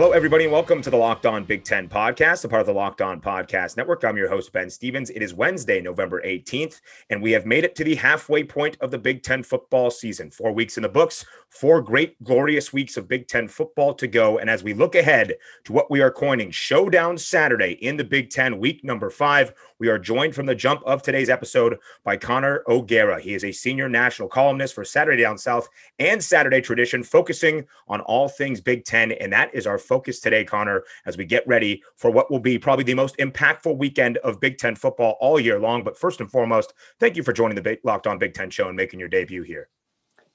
Hello, everybody, and welcome to the Locked On Big Ten podcast, a part of the Locked On Podcast Network. I'm your host, Ben Stevens. It is Wednesday, November 18th, and we have made it to the halfway point of the Big Ten football season. Four weeks in the books, four great, glorious weeks of Big Ten football to go. And as we look ahead to what we are coining Showdown Saturday in the Big Ten, week number five, we are joined from the jump of today's episode by Connor O'Gara. He is a senior national columnist for Saturday Down South and Saturday Tradition, focusing on all things Big Ten. And that is our focus today, Connor, as we get ready for what will be probably the most impactful weekend of Big Ten football all year long. But first and foremost, thank you for joining the Locked On Big Ten show and making your debut here.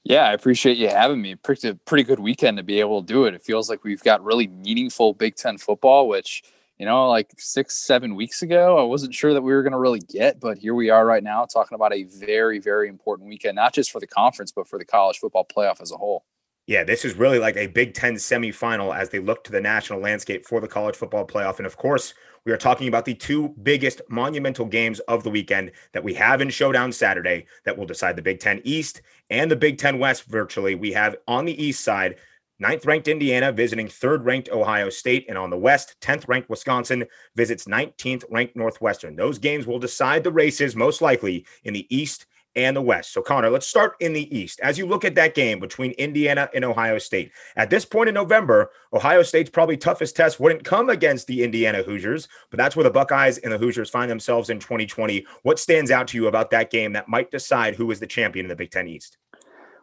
Yeah, I appreciate you having me. Pretty, pretty good weekend to be able to do it. It feels like we've got really meaningful Big Ten football, which – you know, like six, seven weeks ago, I wasn't sure that we were going to really get, but here we are right now talking about a very, very important weekend, not just for the conference, but for the college football playoff as a whole. Yeah, this is really like a Big Ten semifinal as they look to the national landscape for the college football playoff. And of course, we are talking about the two biggest monumental games of the weekend that we have in Showdown Saturday that will decide the Big Ten East and the Big Ten West virtually. We have on the East side Ninth ranked Indiana visiting third ranked Ohio State. And on the West, 10th ranked Wisconsin visits 19th ranked Northwestern. Those games will decide the races most likely in the East and the West. So, Connor, let's start in the East. As you look at that game between Indiana and Ohio State, at this point in November, Ohio State's probably toughest test wouldn't come against the Indiana Hoosiers, but that's where the Buckeyes and the Hoosiers find themselves in 2020. What stands out to you about that game that might decide who is the champion in the Big Ten East?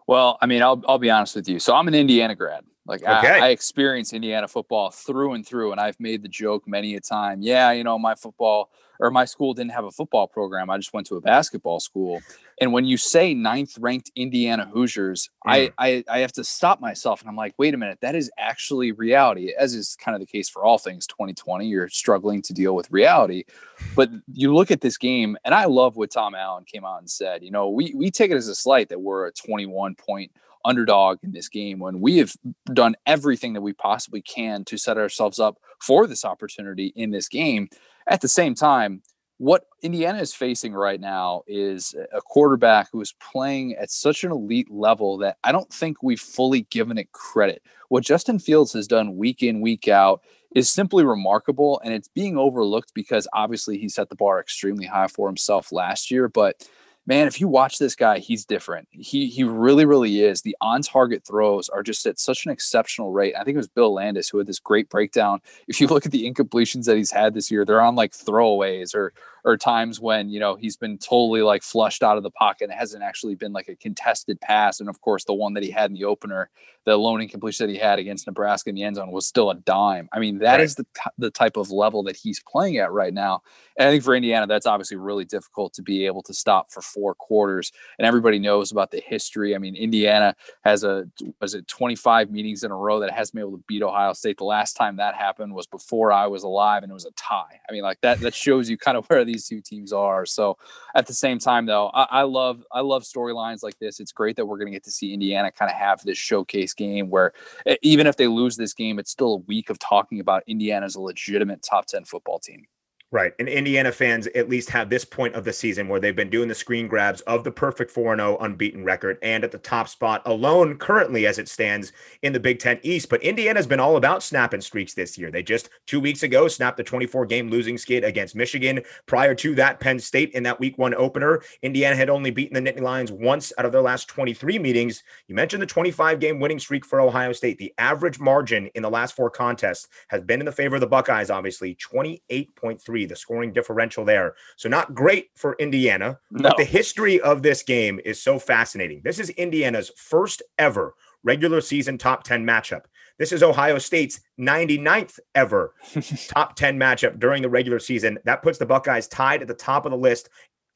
Well, I mean, I'll I'll be honest with you. So I'm an Indiana grad. Like okay. I, I experience Indiana football through and through, and I've made the joke many a time. Yeah, you know, my football or my school didn't have a football program. I just went to a basketball school. And when you say ninth ranked Indiana Hoosiers. I, I, I have to stop myself and I'm like, wait a minute, that is actually reality, as is kind of the case for all things 2020. You're struggling to deal with reality. But you look at this game, and I love what Tom Allen came out and said. You know, we we take it as a slight that we're a 21 point underdog in this game when we have done everything that we possibly can to set ourselves up for this opportunity in this game. At the same time, what Indiana is facing right now is a quarterback who is playing at such an elite level that I don't think we've fully given it credit. What Justin Fields has done week in, week out is simply remarkable, and it's being overlooked because obviously he set the bar extremely high for himself last year. But man, if you watch this guy, he's different. He he really, really is. The on-target throws are just at such an exceptional rate. I think it was Bill Landis who had this great breakdown. If you look at the incompletions that he's had this year, they're on like throwaways or or times when you know he's been totally like flushed out of the pocket and it hasn't actually been like a contested pass. And of course, the one that he had in the opener, the lone incompletion that he had against Nebraska in the end zone was still a dime. I mean, that right. is the the type of level that he's playing at right now. And I think for Indiana, that's obviously really difficult to be able to stop for four quarters. And everybody knows about the history. I mean, Indiana has a was it 25 meetings in a row that hasn't been able to beat Ohio State. The last time that happened was before I was alive, and it was a tie. I mean, like that that shows you kind of where the these two teams are. So at the same time, though, I, I love I love storylines like this. It's great that we're going to get to see Indiana kind of have this showcase game where even if they lose this game, it's still a week of talking about Indiana as a legitimate top ten football team. Right. And Indiana fans at least have this point of the season where they've been doing the screen grabs of the perfect 4 0 unbeaten record and at the top spot alone currently as it stands in the Big Ten East. But Indiana's been all about snapping streaks this year. They just two weeks ago snapped the 24 game losing skid against Michigan. Prior to that, Penn State in that week one opener, Indiana had only beaten the Nittany Lions once out of their last 23 meetings. You mentioned the 25 game winning streak for Ohio State. The average margin in the last four contests has been in the favor of the Buckeyes, obviously 28.3 the scoring differential there. So not great for Indiana, no. but the history of this game is so fascinating. This is Indiana's first ever regular season top 10 matchup. This is Ohio State's 99th ever top 10 matchup during the regular season. That puts the Buckeyes tied at the top of the list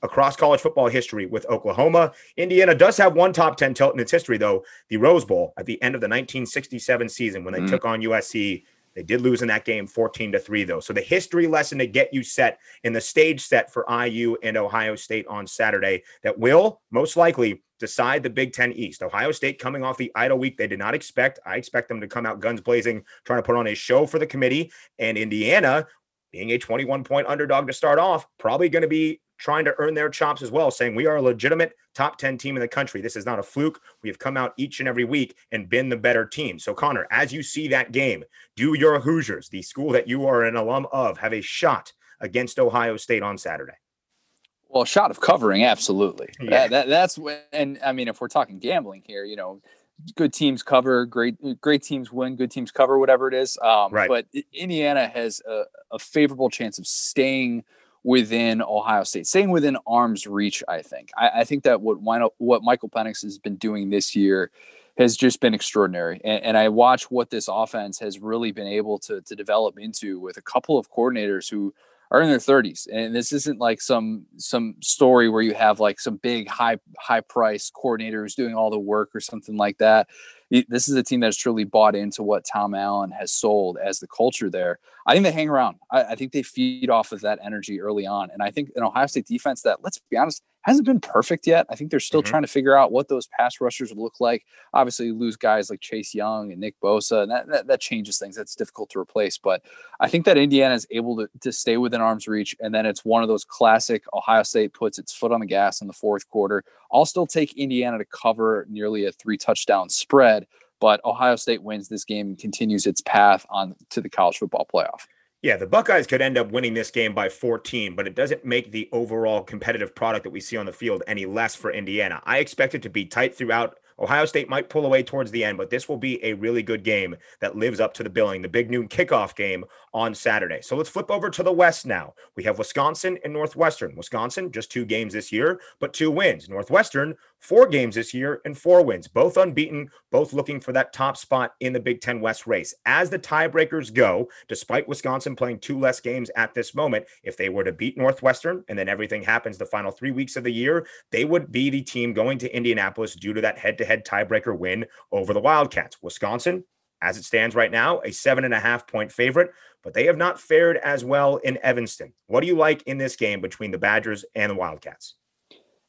across college football history with Oklahoma. Indiana does have one top 10 tilt in its history, though the Rose Bowl at the end of the 1967 season when they mm. took on USC They did lose in that game 14 to 3, though. So the history lesson to get you set in the stage set for IU and Ohio State on Saturday that will most likely decide the Big Ten East. Ohio State coming off the idle week they did not expect. I expect them to come out guns blazing, trying to put on a show for the committee. And Indiana, being a 21 point underdog to start off, probably going to be trying to earn their chops as well, saying we are a legitimate top 10 team in the country. This is not a fluke. We have come out each and every week and been the better team. So, Connor, as you see that game, do your Hoosiers, the school that you are an alum of, have a shot against Ohio State on Saturday? Well, a shot of covering, absolutely. Yeah. That, that, that's when, and I mean, if we're talking gambling here, you know, good teams cover, great great teams win, good teams cover, whatever it is. Um, right. But Indiana has a, a favorable chance of staying within Ohio State, staying within arm's reach. I think. I, I think that what what Michael Penix has been doing this year has just been extraordinary. And, and, I watch what this offense has really been able to to develop into with a couple of coordinators who are in their 30s and this isn't like some some story where you have like some big high high price coordinator who's doing all the work or something like that this is a team that's truly bought into what Tom Allen has sold as the culture there. I think they hang around. I, I, think they feed off of that energy early on. And I think an Ohio State defense that, let's be honest, hasn't been perfect yet. I think they're still mm-hmm. trying to figure out what those pass rushers look like. Obviously, lose guys like Chase Young and Nick Bosa, and that, that, that changes things. That's difficult to replace. But I think that Indiana is able to, to stay within arm's reach. And then it's one of those classic Ohio State puts its foot on the gas in the fourth quarter. I'll still take Indiana to cover nearly a three touchdown spread, but Ohio State wins this game and continues its path on to the college football playoff. Yeah, the Buckeyes could end up winning this game by 14, but it doesn't make the overall competitive product that we see on the field any less for Indiana. I expect it to be tight throughout Ohio State might pull away towards the end, but this will be a really good game that lives up to the billing, the big noon kickoff game on Saturday. So let's flip over to the West now. We have Wisconsin and Northwestern. Wisconsin, just two games this year, but two wins. Northwestern, four games this year and four wins, both unbeaten, both looking for that top spot in the Big Ten West race. As the tiebreakers go, despite Wisconsin playing two less games at this moment, if they were to beat Northwestern and then everything happens the final three weeks of the year, they would be the team going to Indianapolis due to that head to head tiebreaker win over the Wildcats. Wisconsin, as it stands right now, a seven and a half point favorite, but they have not fared as well in Evanston. What do you like in this game between the Badgers and the Wildcats?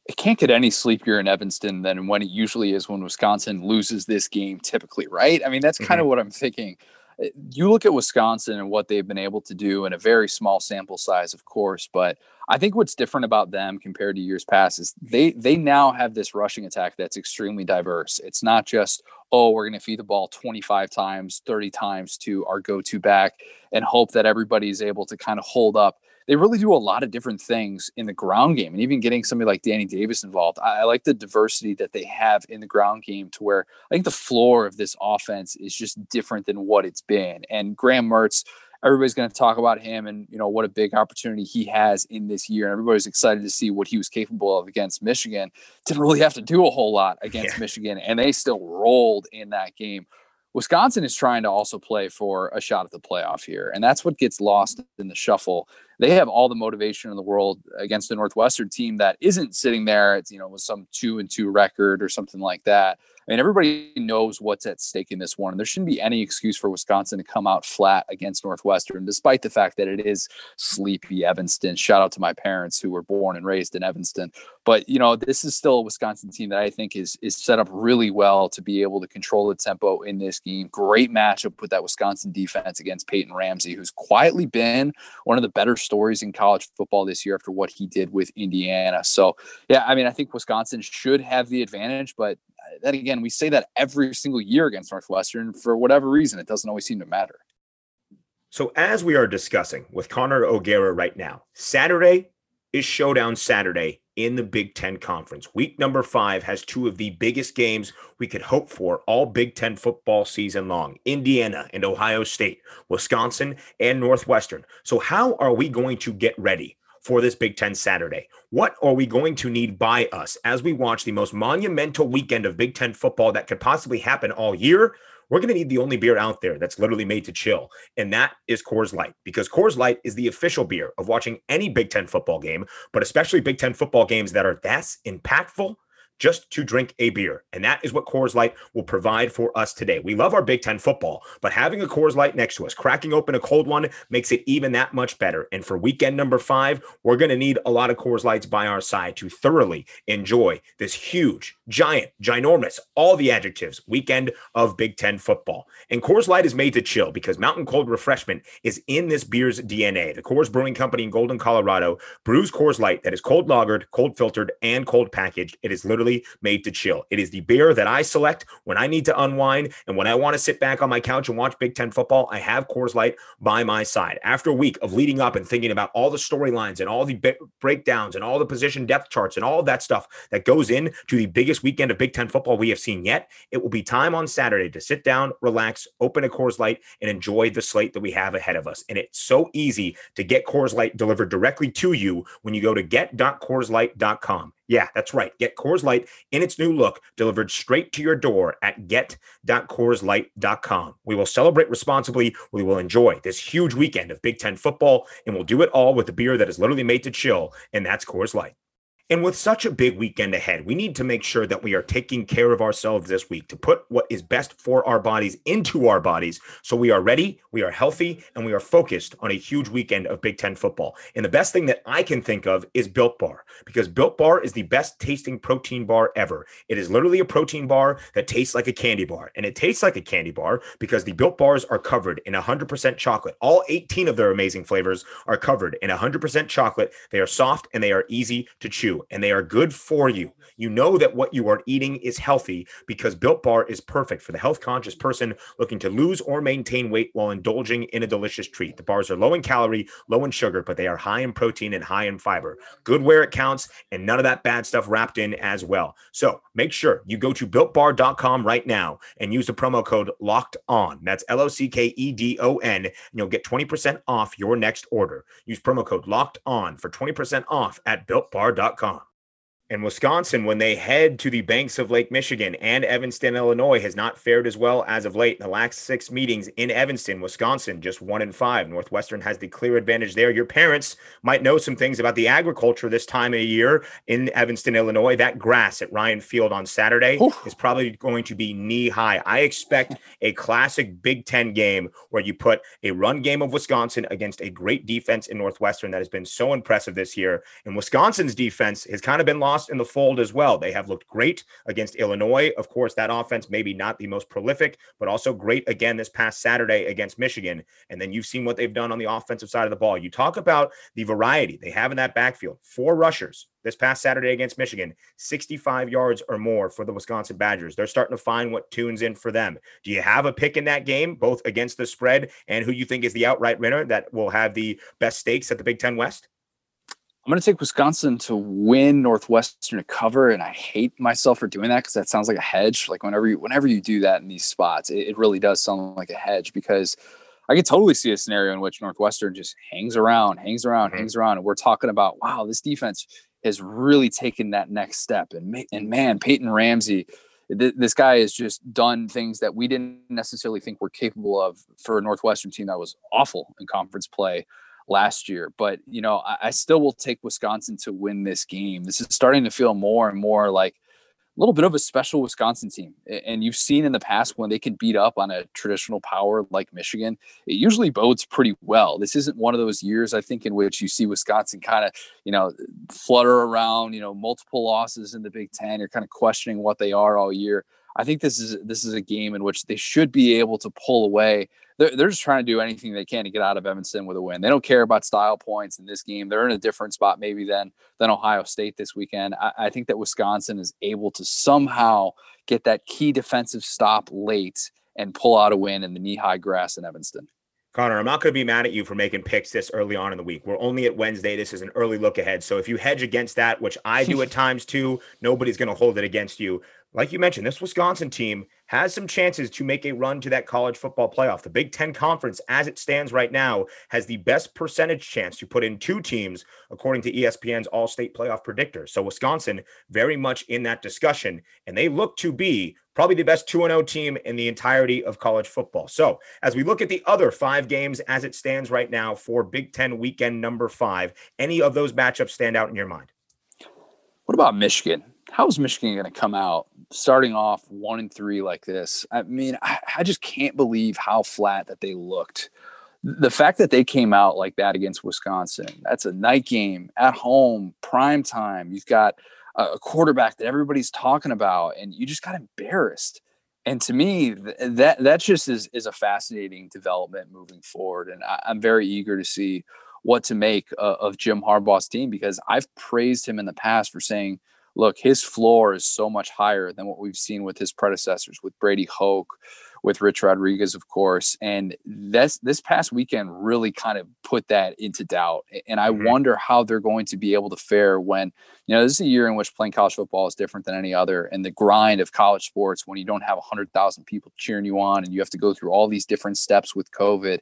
It can't get any sleepier in Evanston than when it usually is when Wisconsin loses this game typically, right? I mean, that's kind mm-hmm. of what I'm thinking. Uh, you look at Wisconsin and what they've been able to do in a very small sample size, of course, but I think what's different about them compared to years past is they they now have this rushing attack that's extremely diverse. It's not just oh we're going to feed the ball 25 times, 30 times to our go-to back and hope that everybody is able to kind of hold up they really do a lot of different things in the ground game and even getting somebody like Danny Davis involved. I, I, like the diversity that they have in the ground game to where I think the floor of this offense is just different than what it's been. And Graham Mertz, everybody's going to talk about him and you know what a big opportunity he has in this year and everybody's excited to see what he was capable of against michigan didn't really have to do a whole lot against yeah. michigan and they still rolled in that game wisconsin is trying to also play for a shot at the playoff here and that's what gets lost in the shuffle they have all the motivation in the world against a Northwestern team that isn't sitting there, it's, you know, with some two and two record or something like that. I mean, everybody knows what's at stake in this one. And there shouldn't be any excuse for Wisconsin to come out flat against Northwestern, despite the fact that it is sleepy Evanston. Shout out to my parents who were born and raised in Evanston. But you know, this is still a Wisconsin team that I think is is set up really well to be able to control the tempo in this game. Great matchup with that Wisconsin defense against Peyton Ramsey, who's quietly been one of the better stories in college football this year after what he did with Indiana. So yeah, I mean, I think Wisconsin should have the advantage, but uh, then again, we say that every single year against Northwestern. For whatever reason, it doesn't always seem to matter. So, as we are discussing with Connor O'Gara right now, Saturday is Showdown Saturday in the Big Ten Conference. Week number five has two of the biggest games we could hope for all Big Ten football season long Indiana and Ohio State, Wisconsin and Northwestern. So, how are we going to get ready for this Big Ten Saturday. What are we going to need by us as we watch the most monumental weekend of Big Ten football that could possibly happen all year? We're going to need the only beer out there that's literally made to chill, and that is Coors Light, because Coors Light is the official beer of watching any Big Ten football game, but especially Big Ten football games that are that impactful just to drink a beer. And that is what Coors Light will provide for us today. We love our Big Ten football, but having a Coors Light next to us, cracking open a cold one, makes it even that much better. And for weekend number five, we're going to need a lot of Coors Lights by our side to thoroughly enjoy this huge, giant, ginormous, all the adjectives weekend of Big Ten football. And Coors Light is made to chill because mountain cold refreshment is in this beer's DNA. The Coors Brewing Company in Golden, Colorado brews Coors Light that is cold lagered, cold filtered, and cold packaged. It is literally made to chill. It is the beer that I select when I need to unwind and when I want to sit back on my couch and watch Big Ten football. I have Coors Light by my side. After a week of leading up and thinking about all the storylines and all the breakdowns and all the position depth charts and all that stuff that goes into the biggest weekend of Big Ten football we have seen yet, it will be time on Saturday to sit down, relax, open a Coors Light, and enjoy the slate that we have ahead of us. And it's so easy to get Coors Light delivered directly to you when you go to get.coorslight.com. Yeah, that's right. Get Coors Light in its new look delivered straight to your door at get.coorslight.com. We will celebrate responsibly. We will enjoy this huge weekend of Big Ten football, and we'll do it all with a beer that is literally made to chill, and that's Coors Light. And with such a big weekend ahead, we need to make sure that we are taking care of ourselves this week to put what is best for our bodies into our bodies so we are ready, we are healthy, and we are focused on a huge weekend of Big Ten football. And the best thing that I can think of is Built Bar because Built Bar is the best tasting protein bar ever. It is literally a protein bar that tastes like a candy bar. And it tastes like a candy bar because the Built Bars are covered in 100% chocolate. All 18 of their amazing flavors are covered in 100% chocolate. They are soft and they are easy to chew and they are good for you. You know that what you are eating is healthy because Built Bar is perfect for the health conscious person looking to lose or maintain weight while indulging in a delicious treat. The bars are low in calorie, low in sugar, but they are high in protein and high in fiber. Good where it counts and none of that bad stuff wrapped in as well. So make sure you go to builtbar.com right now and use the promo code locked on. That's L O C K E D O N, and you'll get 20% off your next order. Use promo code locked on for 20% off at builtbar.com and Wisconsin, when they head to the banks of Lake Michigan and Evanston, Illinois, has not fared as well as of late. The last six meetings in Evanston, Wisconsin, just one in five. Northwestern has the clear advantage there. Your parents might know some things about the agriculture this time of year in Evanston, Illinois. That grass at Ryan Field on Saturday Oof. is probably going to be knee high. I expect a classic Big Ten game where you put a run game of Wisconsin against a great defense in Northwestern that has been so impressive this year. And Wisconsin's defense has kind of been lost lost in the fold as well. They have looked great against Illinois. Of course, that offense maybe not the most prolific, but also great again this past Saturday against Michigan. And then you've seen what they've done on the offensive side of the ball. You talk about the variety they have in that backfield. Four rushers this past Saturday against Michigan, 65 yards or more for the Wisconsin Badgers. They're starting to find what tunes in for them. Do you have a pick in that game, both against the spread and who you think is the outright winner that will have the best stakes at the Big Ten West? I'm going to take Wisconsin to win Northwestern to cover, and I hate myself for doing that because that sounds like a hedge. Like whenever you whenever you do that in these spots, it, it, really does sound like a hedge because I could totally see a scenario in which Northwestern just hangs around, hangs around, mm-hmm. hangs around, and we're talking about wow, this defense has really taken that next step, and and man, Peyton Ramsey. this guy has just done things that we didn't necessarily think we're capable of for a Northwestern team that was awful in conference play last year. But you know, I, I, still will take Wisconsin to win this game. This is starting to feel more and more like a little bit of a special Wisconsin team. And you've seen in the past when they can beat up on a traditional power like Michigan, it usually bodes pretty well. This isn't one of those years I think in which you see Wisconsin kind of, you know, flutter around, you know, multiple losses in the Big Ten. You're kind of questioning what they are all year. I think this is this is a game in which they should be able to pull away. They're, they're just trying to do anything they can to get out of Evanston with a win. They don't care about style points in this game. They're in a different spot maybe than than Ohio State this weekend. I, I think that Wisconsin is able to somehow get that key defensive stop late and pull out a win in the knee high grass in Evanston. Connor, I'm not going to be mad at you for making picks this early on in the week. We're only at Wednesday. This is an early look ahead. So if you hedge against that, which I do at times too, nobody's going to hold it against you like you mentioned, this Wisconsin team has some chances to make a run to that college football playoff. The Big Ten Conference, as it stands right now, has the best percentage chance to put in two teams, according to ESPN's Allstate Playoff Predictor. So, Wisconsin, very much in that discussion, and they look to be probably the best 2 0 team in the entirety of college football. So, as we look at the other five games as it stands right now for Big Ten weekend number five, any of those matchups stand out in your mind? What about Michigan? How is Michigan going to come out starting off one and three like this? I mean, I, I, just can't believe how flat that they looked. The fact that they came out like that against Wisconsin, that's a night game at home, prime time. You've got a quarterback that everybody's talking about, and you just got embarrassed. And to me, that that just is is a fascinating development moving forward, and I, I'm very eager to see what to make uh, of Jim Harbaugh's team because I've praised him in the past for saying look, his floor is so much higher than what we've seen with his predecessors, with Brady Hoke, with Rich Rodriguez, of course. And this this past weekend really kind of put that into doubt. And I mm-hmm. wonder how they're going to be able to fare when, you know, this is a year in which playing college football is different than any other. And the grind of college sports when you don't have 100,000 people cheering you on and you have to go through all these different steps with COVID.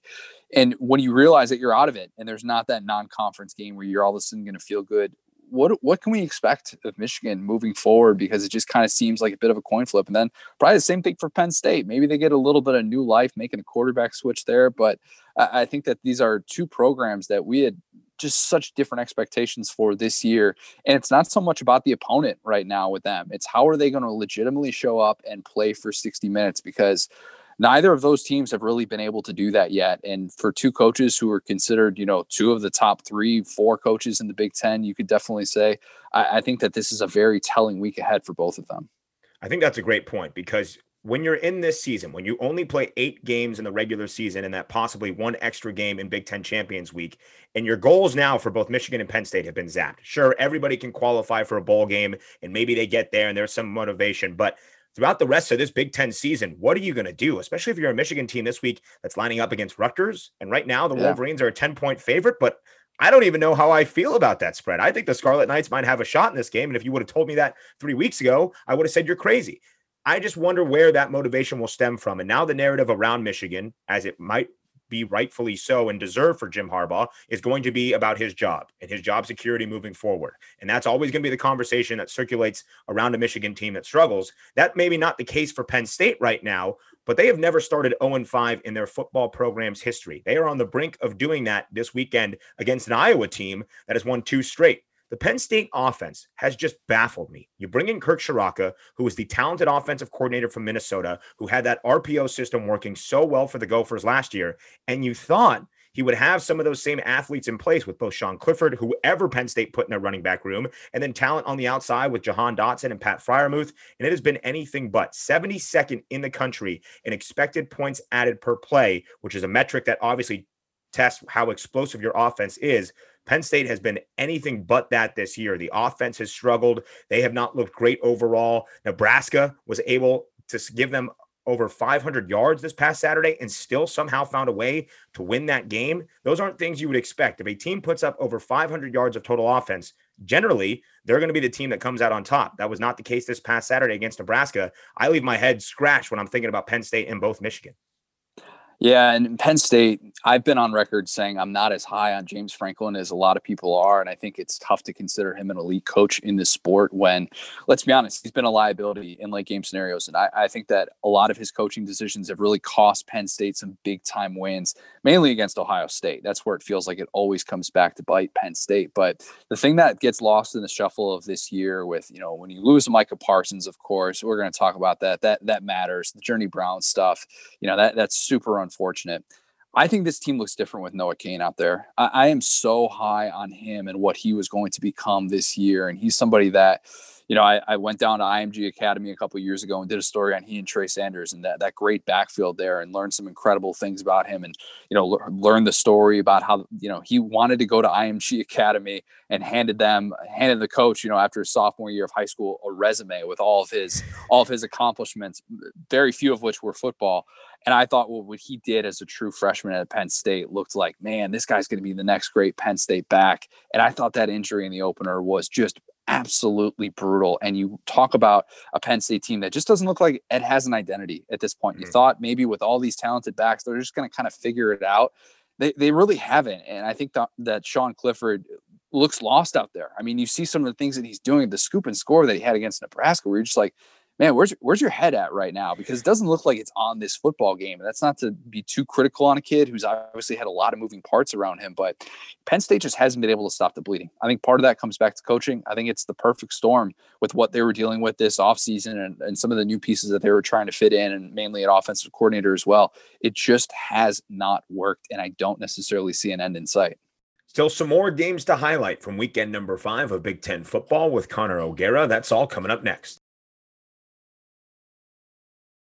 And when you realize that you're out of it and there's not that non conference game where you're all of a sudden going to feel good what what can we expect of Michigan moving forward? Because it just kind of seems like a bit of a coin flip. And then probably the same thing for Penn State. Maybe they get a little bit of new life making a quarterback switch there. But I, I think that these are two programs that we had just such different expectations for this year. And it's not so much about the opponent right now with them. It's how are they going to legitimately show up and play for 60 minutes because neither of those teams have really been able to do that yet. And for two coaches who are considered, you know, two of the top three, four coaches in the Big Ten, you could definitely say, I, I think that this is a very telling week ahead for both of them. I think that's a great point because when you're in this season, when you only play eight games in the regular season and that possibly one extra game in Big Ten Champions Week, and your goals now for both Michigan and Penn State have been zapped. Sure, everybody can qualify for a bowl game and maybe they get there and there's some motivation, but throughout the rest of this Big Ten season, what are you going to do? Especially if you're a Michigan team this week that's lining up against Rutgers. And right now, the yeah. Wolverines are a 10 point favorite, but I don't even know how I feel about that spread. I think the Scarlet Knights might have a shot in this game. And if you would have told me that three weeks ago, I would have said you're crazy. I just wonder where that motivation will stem from. And now the narrative around Michigan, as it might be rightfully so and deserve for Jim Harbaugh is going to be about his job and his job security moving forward. And that's always going to be the conversation that circulates around a Michigan team that struggles. That may be not the case for Penn State right now, but they have never started 0 5 in their football program's history. They are on the brink of doing that this weekend against an Iowa team that has won two straight. The Penn State offense has just baffled me. You bring in Kirk Ciarrocca, who is the talented offensive coordinator from Minnesota, who had that RPO system working so well for the Gophers last year, and you thought he would have some of those same athletes in place with both Sean Clifford, whoever Penn State put in their running back room, and then talent on the outside with Jahan Dotson and Pat Freiermuth. And it has been anything but 72nd in the country in expected points added per play, which is a metric that obviously tests how explosive your offense is. Penn State has been anything but that this year. The offense has struggled. They have not looked great overall. Nebraska was able to give them over 500 yards this past Saturday and still somehow found a way to win that game. Those aren't things you would expect. If a team puts up over 500 yards of total offense, generally they're going to be the team that comes out on top. That was not the case this past Saturday against Nebraska. I leave my head scratched when I'm thinking about Penn State and both Michigan. Yeah, and Penn State, I've been on record saying I'm not as high on James Franklin as a lot of people are. And I think it's tough to consider him an elite coach in this sport when, let's be honest, he's been a liability in late game scenarios. And I, I think that a lot of his coaching decisions have really cost Penn State some big time wins, mainly against Ohio State. That's where it feels like it always comes back to bite Penn State. But the thing that gets lost in the shuffle of this year with, you know, when you lose Micah Parsons, of course, we're going to talk about that. That that matters. The Journey Brown stuff, you know, that that's super unfortunate. I think this team looks different with Noah Cain out there. I, I, am so high on him and what he was going to become this year. And he's somebody that, you know, I, I went down to IMG Academy a couple years ago and did a story on he and Trey Sanders and that, that great backfield there and learned some incredible things about him and, you know, l- learned the story about how, you know, he wanted to go to IMG Academy and handed them, handed the coach, you know, after his sophomore year of high school, a resume with all of his, all of his accomplishments, very few of which were football. And I thought, well, what he did as a true freshman at Penn State looked like, man, this guy's going to be the next great Penn State back. And I thought that injury in the opener was just absolutely brutal. And you talk about a Penn State team that just doesn't look like it has an identity at this point. Mm-hmm. You thought maybe with all these talented backs, they're just going to kind of figure it out. They, they really haven't. And I think that, that Sean Clifford looks lost out there. I mean, you see some of the things that he's doing, the scoop and score that he had against Nebraska, where you're just like, man, where's where's your head at right now? Because it doesn't look like it's on this football game. And that's not to be too critical on a kid who's obviously had a lot of moving parts around him, but Penn State just hasn't been able to stop the bleeding. I think part of that comes back to coaching. I think it's the perfect storm with what they were dealing with this offseason and, and some of the new pieces that they were trying to fit in, and mainly at offensive coordinator as well. It just has not worked, and I don't necessarily see an end in sight. Still some more games to highlight from weekend number five of Big Ten football with Connor O'Gara. That's all coming up next.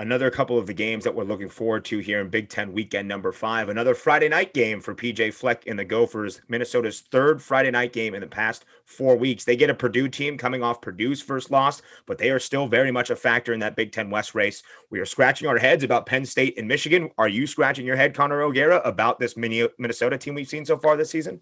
Another couple of the games that we're looking forward to here in Big Ten weekend number five. Another Friday night game for PJ Fleck in the Gophers, Minnesota's third Friday night game in the past four weeks. They get a Purdue team coming off Purdue's first loss, but they are still very much a factor in that Big Ten West race. We are scratching our heads about Penn State and Michigan. Are you scratching your head, Connor O'Gara, about this Minnesota team we've seen so far this season?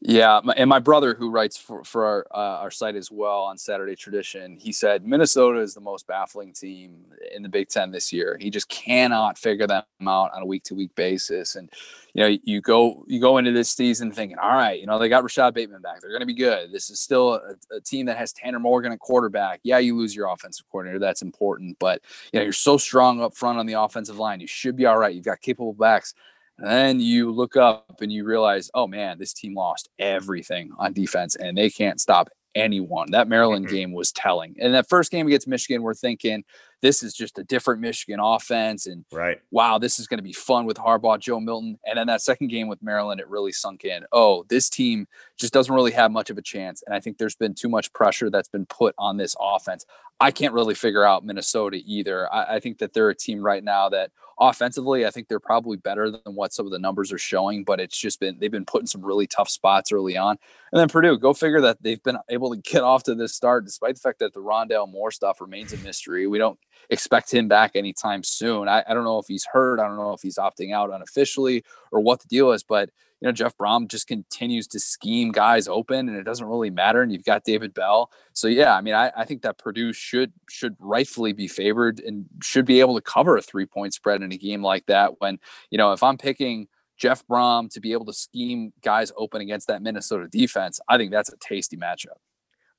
Yeah, and my brother, who writes for, for our uh, our site as well on Saturday Tradition, he said Minnesota is the most baffling team in the Big Ten this year. He just cannot figure them out on a week to week basis. And you know, you go you go into this season thinking, all right, you know, they got Rashod Bateman back; they're going to be good. This is still a, a, team that has Tanner Morgan at quarterback. Yeah, you lose your offensive coordinator, that's important, but you know, you're so strong up front on the offensive line. You should be all right. You've got capable backs. And then you look up and you realize, oh man, this team lost everything on defense and they can't stop anyone. That Maryland mm-hmm. game was telling. And that first game against Michigan, we're thinking this is just a different Michigan offense. And right. wow, this is going to be fun with Harbaugh, Joe Milton. And then that second game with Maryland, it really sunk in. Oh, this team just doesn't really have much of a chance. And I think there's been too much pressure that's been put on this offense. I can't really figure out Minnesota either. I, I think that they're a team right now that offensively, I think they're probably better than what some of the numbers are showing, but it's just been they've been put in some really tough spots early on. And then Purdue, go figure that they've been able to get off to this start despite the fact that the Rondale Moore stuff remains a mystery. We don't expect him back anytime soon. I, I don't know if he's hurt. I don't know if he's opting out unofficially or what the deal is, but you know, Jeff Brohm just continues to scheme guys open and it doesn't really matter. And you've got David Bell. So yeah, I mean, I, I think that Purdue should should rightfully be favored and should be able to cover a three point spread in a game like that. When, you know, if I'm picking Jeff Brohm to be able to scheme guys open against that Minnesota defense, I think that's a tasty matchup.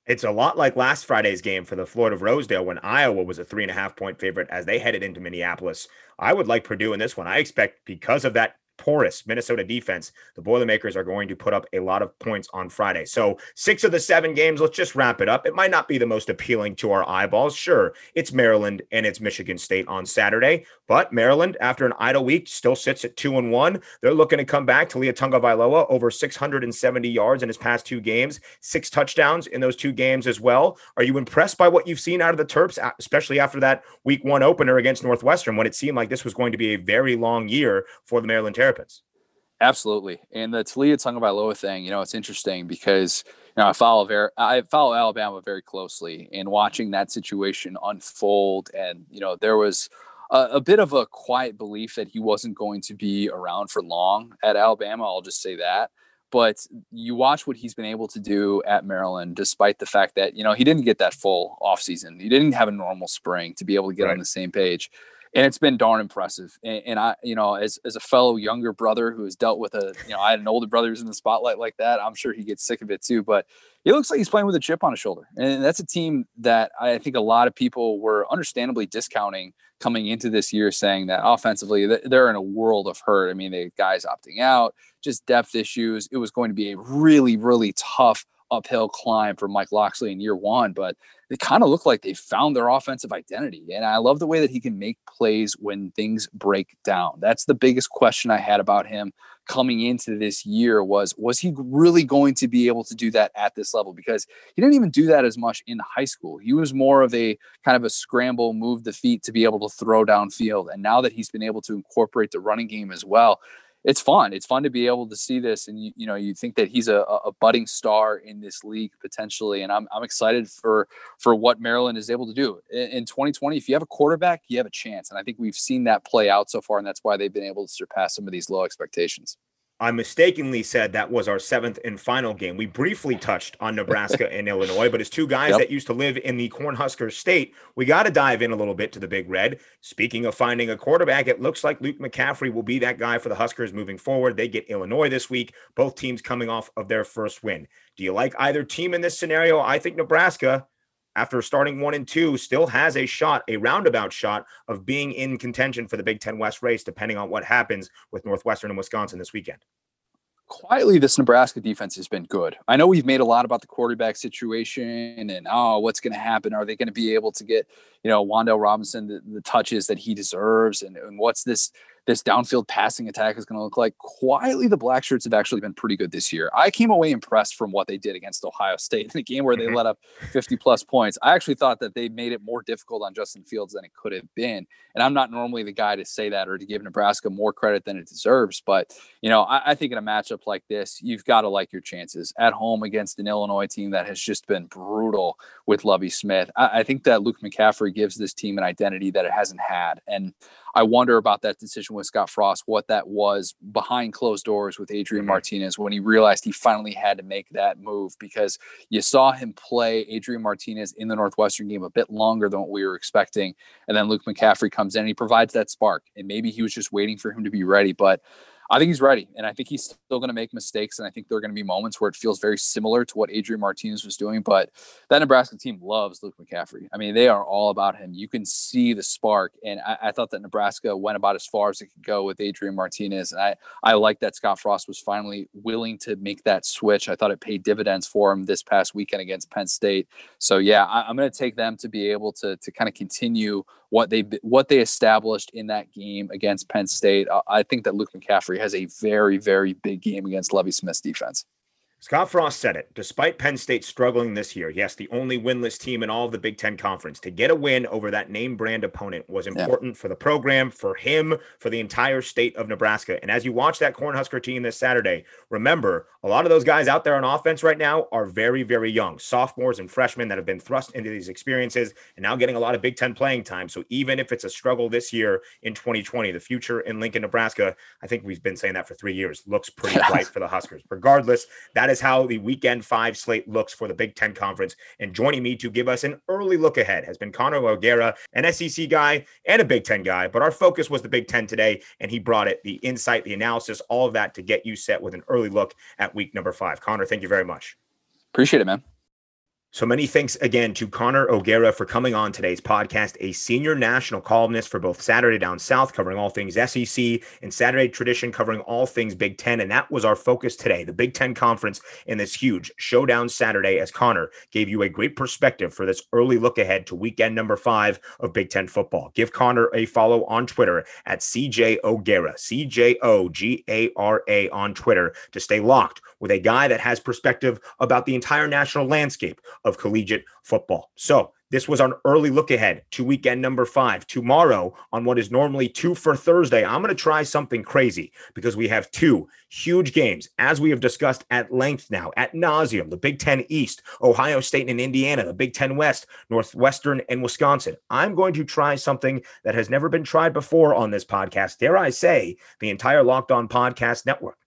It's a lot like last Friday's game for the Floyd of Rosedale when Iowa was a three and a half point favorite as they headed into Minneapolis. I would like Purdue in this one. I expect because of that porous Minnesota defense, the Boilermakers are going to put up a lot of points on Friday. So, six of the seven games, let's just wrap it up. It might not be the most appealing to our eyeballs. Sure, it's Maryland and it's Michigan State on Saturday, but Maryland, after an idle week, still sits at two and one. They're looking to come back. Taulia Tagovailoa over 670 yards in his past two games, six touchdowns in those two games as well. Are you impressed by what you've seen out of the Terps, especially after that week one opener against Northwestern when it seemed like this was going to be a very long year for the Maryland Terrapins? Absolutely. And the Taulia Tagovailoa thing, you know, it's interesting because you know I follow very I follow Alabama very closely and watching that situation unfold and you know there was a, a, bit of a quiet belief that he wasn't going to be around for long at Alabama, I'll just say that. But you watch what he's been able to do at Maryland, despite the fact that, you know, he didn't get that full offseason. He didn't have a normal spring to be able to get right. on the same page and it's been darn impressive. And, and, I, you know, as, as a fellow younger brother who has dealt with a, you know, I had an older brother who's in the spotlight like that. I'm sure he gets sick of it too. But he looks like he's playing with a chip on his shoulder, and that's a team that I think a lot of people were understandably discounting coming into this year, saying that offensively they're in a world of hurt. I mean, the guys opting out, just depth issues. It was going to be a really, really tough uphill climb for Mike Locksley in year one, but they kind of look like they found their offensive identity. And I love the way that he can make plays when things break down. That's the biggest question I had about him coming into this year was was he really going to be able to do that at this level because he didn't even do that as much in high school he was more of a kind of a scramble move the feet to be able to throw downfield and now that he's been able to incorporate the running game as well it's fun. It's fun to be able to see this, and you, you know, you think that he's a, a budding star in this league potentially, and I'm, I'm excited for for what Maryland is able to do in, in 2020. If you have a quarterback, you have a chance, and I think we've seen that play out so far, and that's why they've been able to surpass some of these low expectations. I mistakenly said that was our seventh and final game. We briefly touched on Nebraska and Illinois, but as two guys yep. that used to live in the Cornhusker state, we got to dive in a little bit to the Big Red. Speaking of finding a quarterback, it looks like Luke McCaffrey will be that guy for the Huskers moving forward. They get Illinois this week, both teams coming off of their first win. Do you like either team in this scenario? I think Nebraska after starting one and two, still has a shot, a roundabout shot of being in contention for the Big Ten West race, depending on what happens with Northwestern and Wisconsin this weekend. Quietly, this Nebraska defense has been good. I know we've made a lot about the quarterback situation and oh, what's going to happen? Are they going to be able to get you know Wan'Dale Robinson the, the touches that he deserves? And, and what's this this downfield passing attack is going to look like. Quietly, the Black Shirts have actually been pretty good this year. I came away impressed from what they did against Ohio State in a game where they mm-hmm. let up 50 plus points. I actually thought that they made it more difficult on Justin Fields than it could have been. And I'm not normally the guy to say that or to give Nebraska more credit than it deserves. But, you know, I, I think in a matchup like this, you've got to like your chances at home against an Illinois team that has just been brutal with Lovie Smith. I, I think that Luke McCaffrey gives this team an identity that it hasn't had. And I wonder about that decision with Scott Frost, what that was behind closed doors with Adrian mm-hmm. Martinez when he realized he finally had to make that move because you saw him play Adrian Martinez in the Northwestern game a bit longer than what we were expecting. And then Luke McCaffrey comes in and he provides that spark. And maybe he was just waiting for him to be ready. But I think he's ready, and I think he's still going to make mistakes, and I think there are going to be moments where it feels very similar to what Adrian Martinez was doing. But that Nebraska team loves Luke McCaffrey. I mean, they are all about him. You can see the spark, and I, I thought that Nebraska went about as far as it could go with Adrian Martinez, and I I like that Scott Frost was finally willing to make that switch. I thought it paid dividends for him this past weekend against Penn State. So yeah, I, I'm going to take them to be able to to kind of continue what they what they established in that game against Penn State. I think that Luke McCaffrey has a very very big game against Lovie Smith's defense. Scott Frost said it. Despite Penn State struggling this year, yes, the only winless team in all of the Big Ten Conference, to get a win over that name brand opponent was important yeah. for the program, for him, for the entire state of Nebraska. And as you watch that Cornhusker team this Saturday, remember a lot of those guys out there on offense right now are very, very young, sophomores and freshmen that have been thrust into these experiences and now getting a lot of Big Ten playing time. So even if it's a struggle this year in 2020, the future in Lincoln, Nebraska, I think we've been saying that for three years, looks pretty bright for the Huskers. Regardless, that that is how the weekend five slate looks for the Big Ten Conference. And joining me to give us an early look ahead has been Connor O'Gara, an SEC guy and a Big Ten guy. But our focus was the Big Ten today, and he brought it the insight, the analysis, all of that to get you set with an early look at week number five. Connor, thank you very much. Appreciate it, man. So many thanks again to Connor O'Gara for coming on today's podcast, a senior national columnist for both Saturday Down South, covering all things SEC, and Saturday Tradition, covering all things Big Ten. And that was our focus today, the Big Ten Conference in this huge showdown Saturday, as Connor gave you a great perspective for this early look ahead to weekend number five of Big Ten football. Give Connor a follow on Twitter at CJ O'Gara, C J O G A R A on Twitter to stay locked with a guy that has perspective about the entire national landscape of collegiate football. So, this was an early look ahead to weekend number five. Tomorrow, on what is normally two for Thursday, I'm going to try something crazy because we have two huge games, as we have discussed at length now, at nauseum the Big Ten East, Ohio State and Indiana, the Big Ten West, Northwestern and Wisconsin. I'm going to try something that has never been tried before on this podcast, dare I say, the entire Locked On Podcast Network.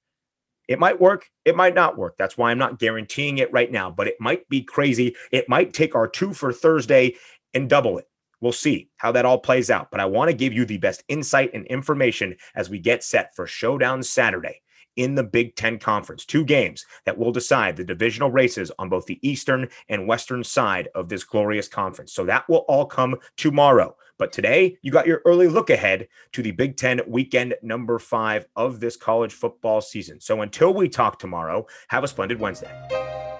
It might work. It might not work. That's why I'm not guaranteeing it right now, but it might be crazy. It might take our two for Thursday and double it. We'll see how that all plays out. But I want to give you the best insight and information as we get set for Showdown Saturday in the Big Ten Conference. Two games that will decide the divisional races on both the eastern and western side of this glorious conference. So that will all come tomorrow. But today, you got your early look ahead to the Big Ten weekend number five of this college football season. So until we talk tomorrow, have a splendid Wednesday.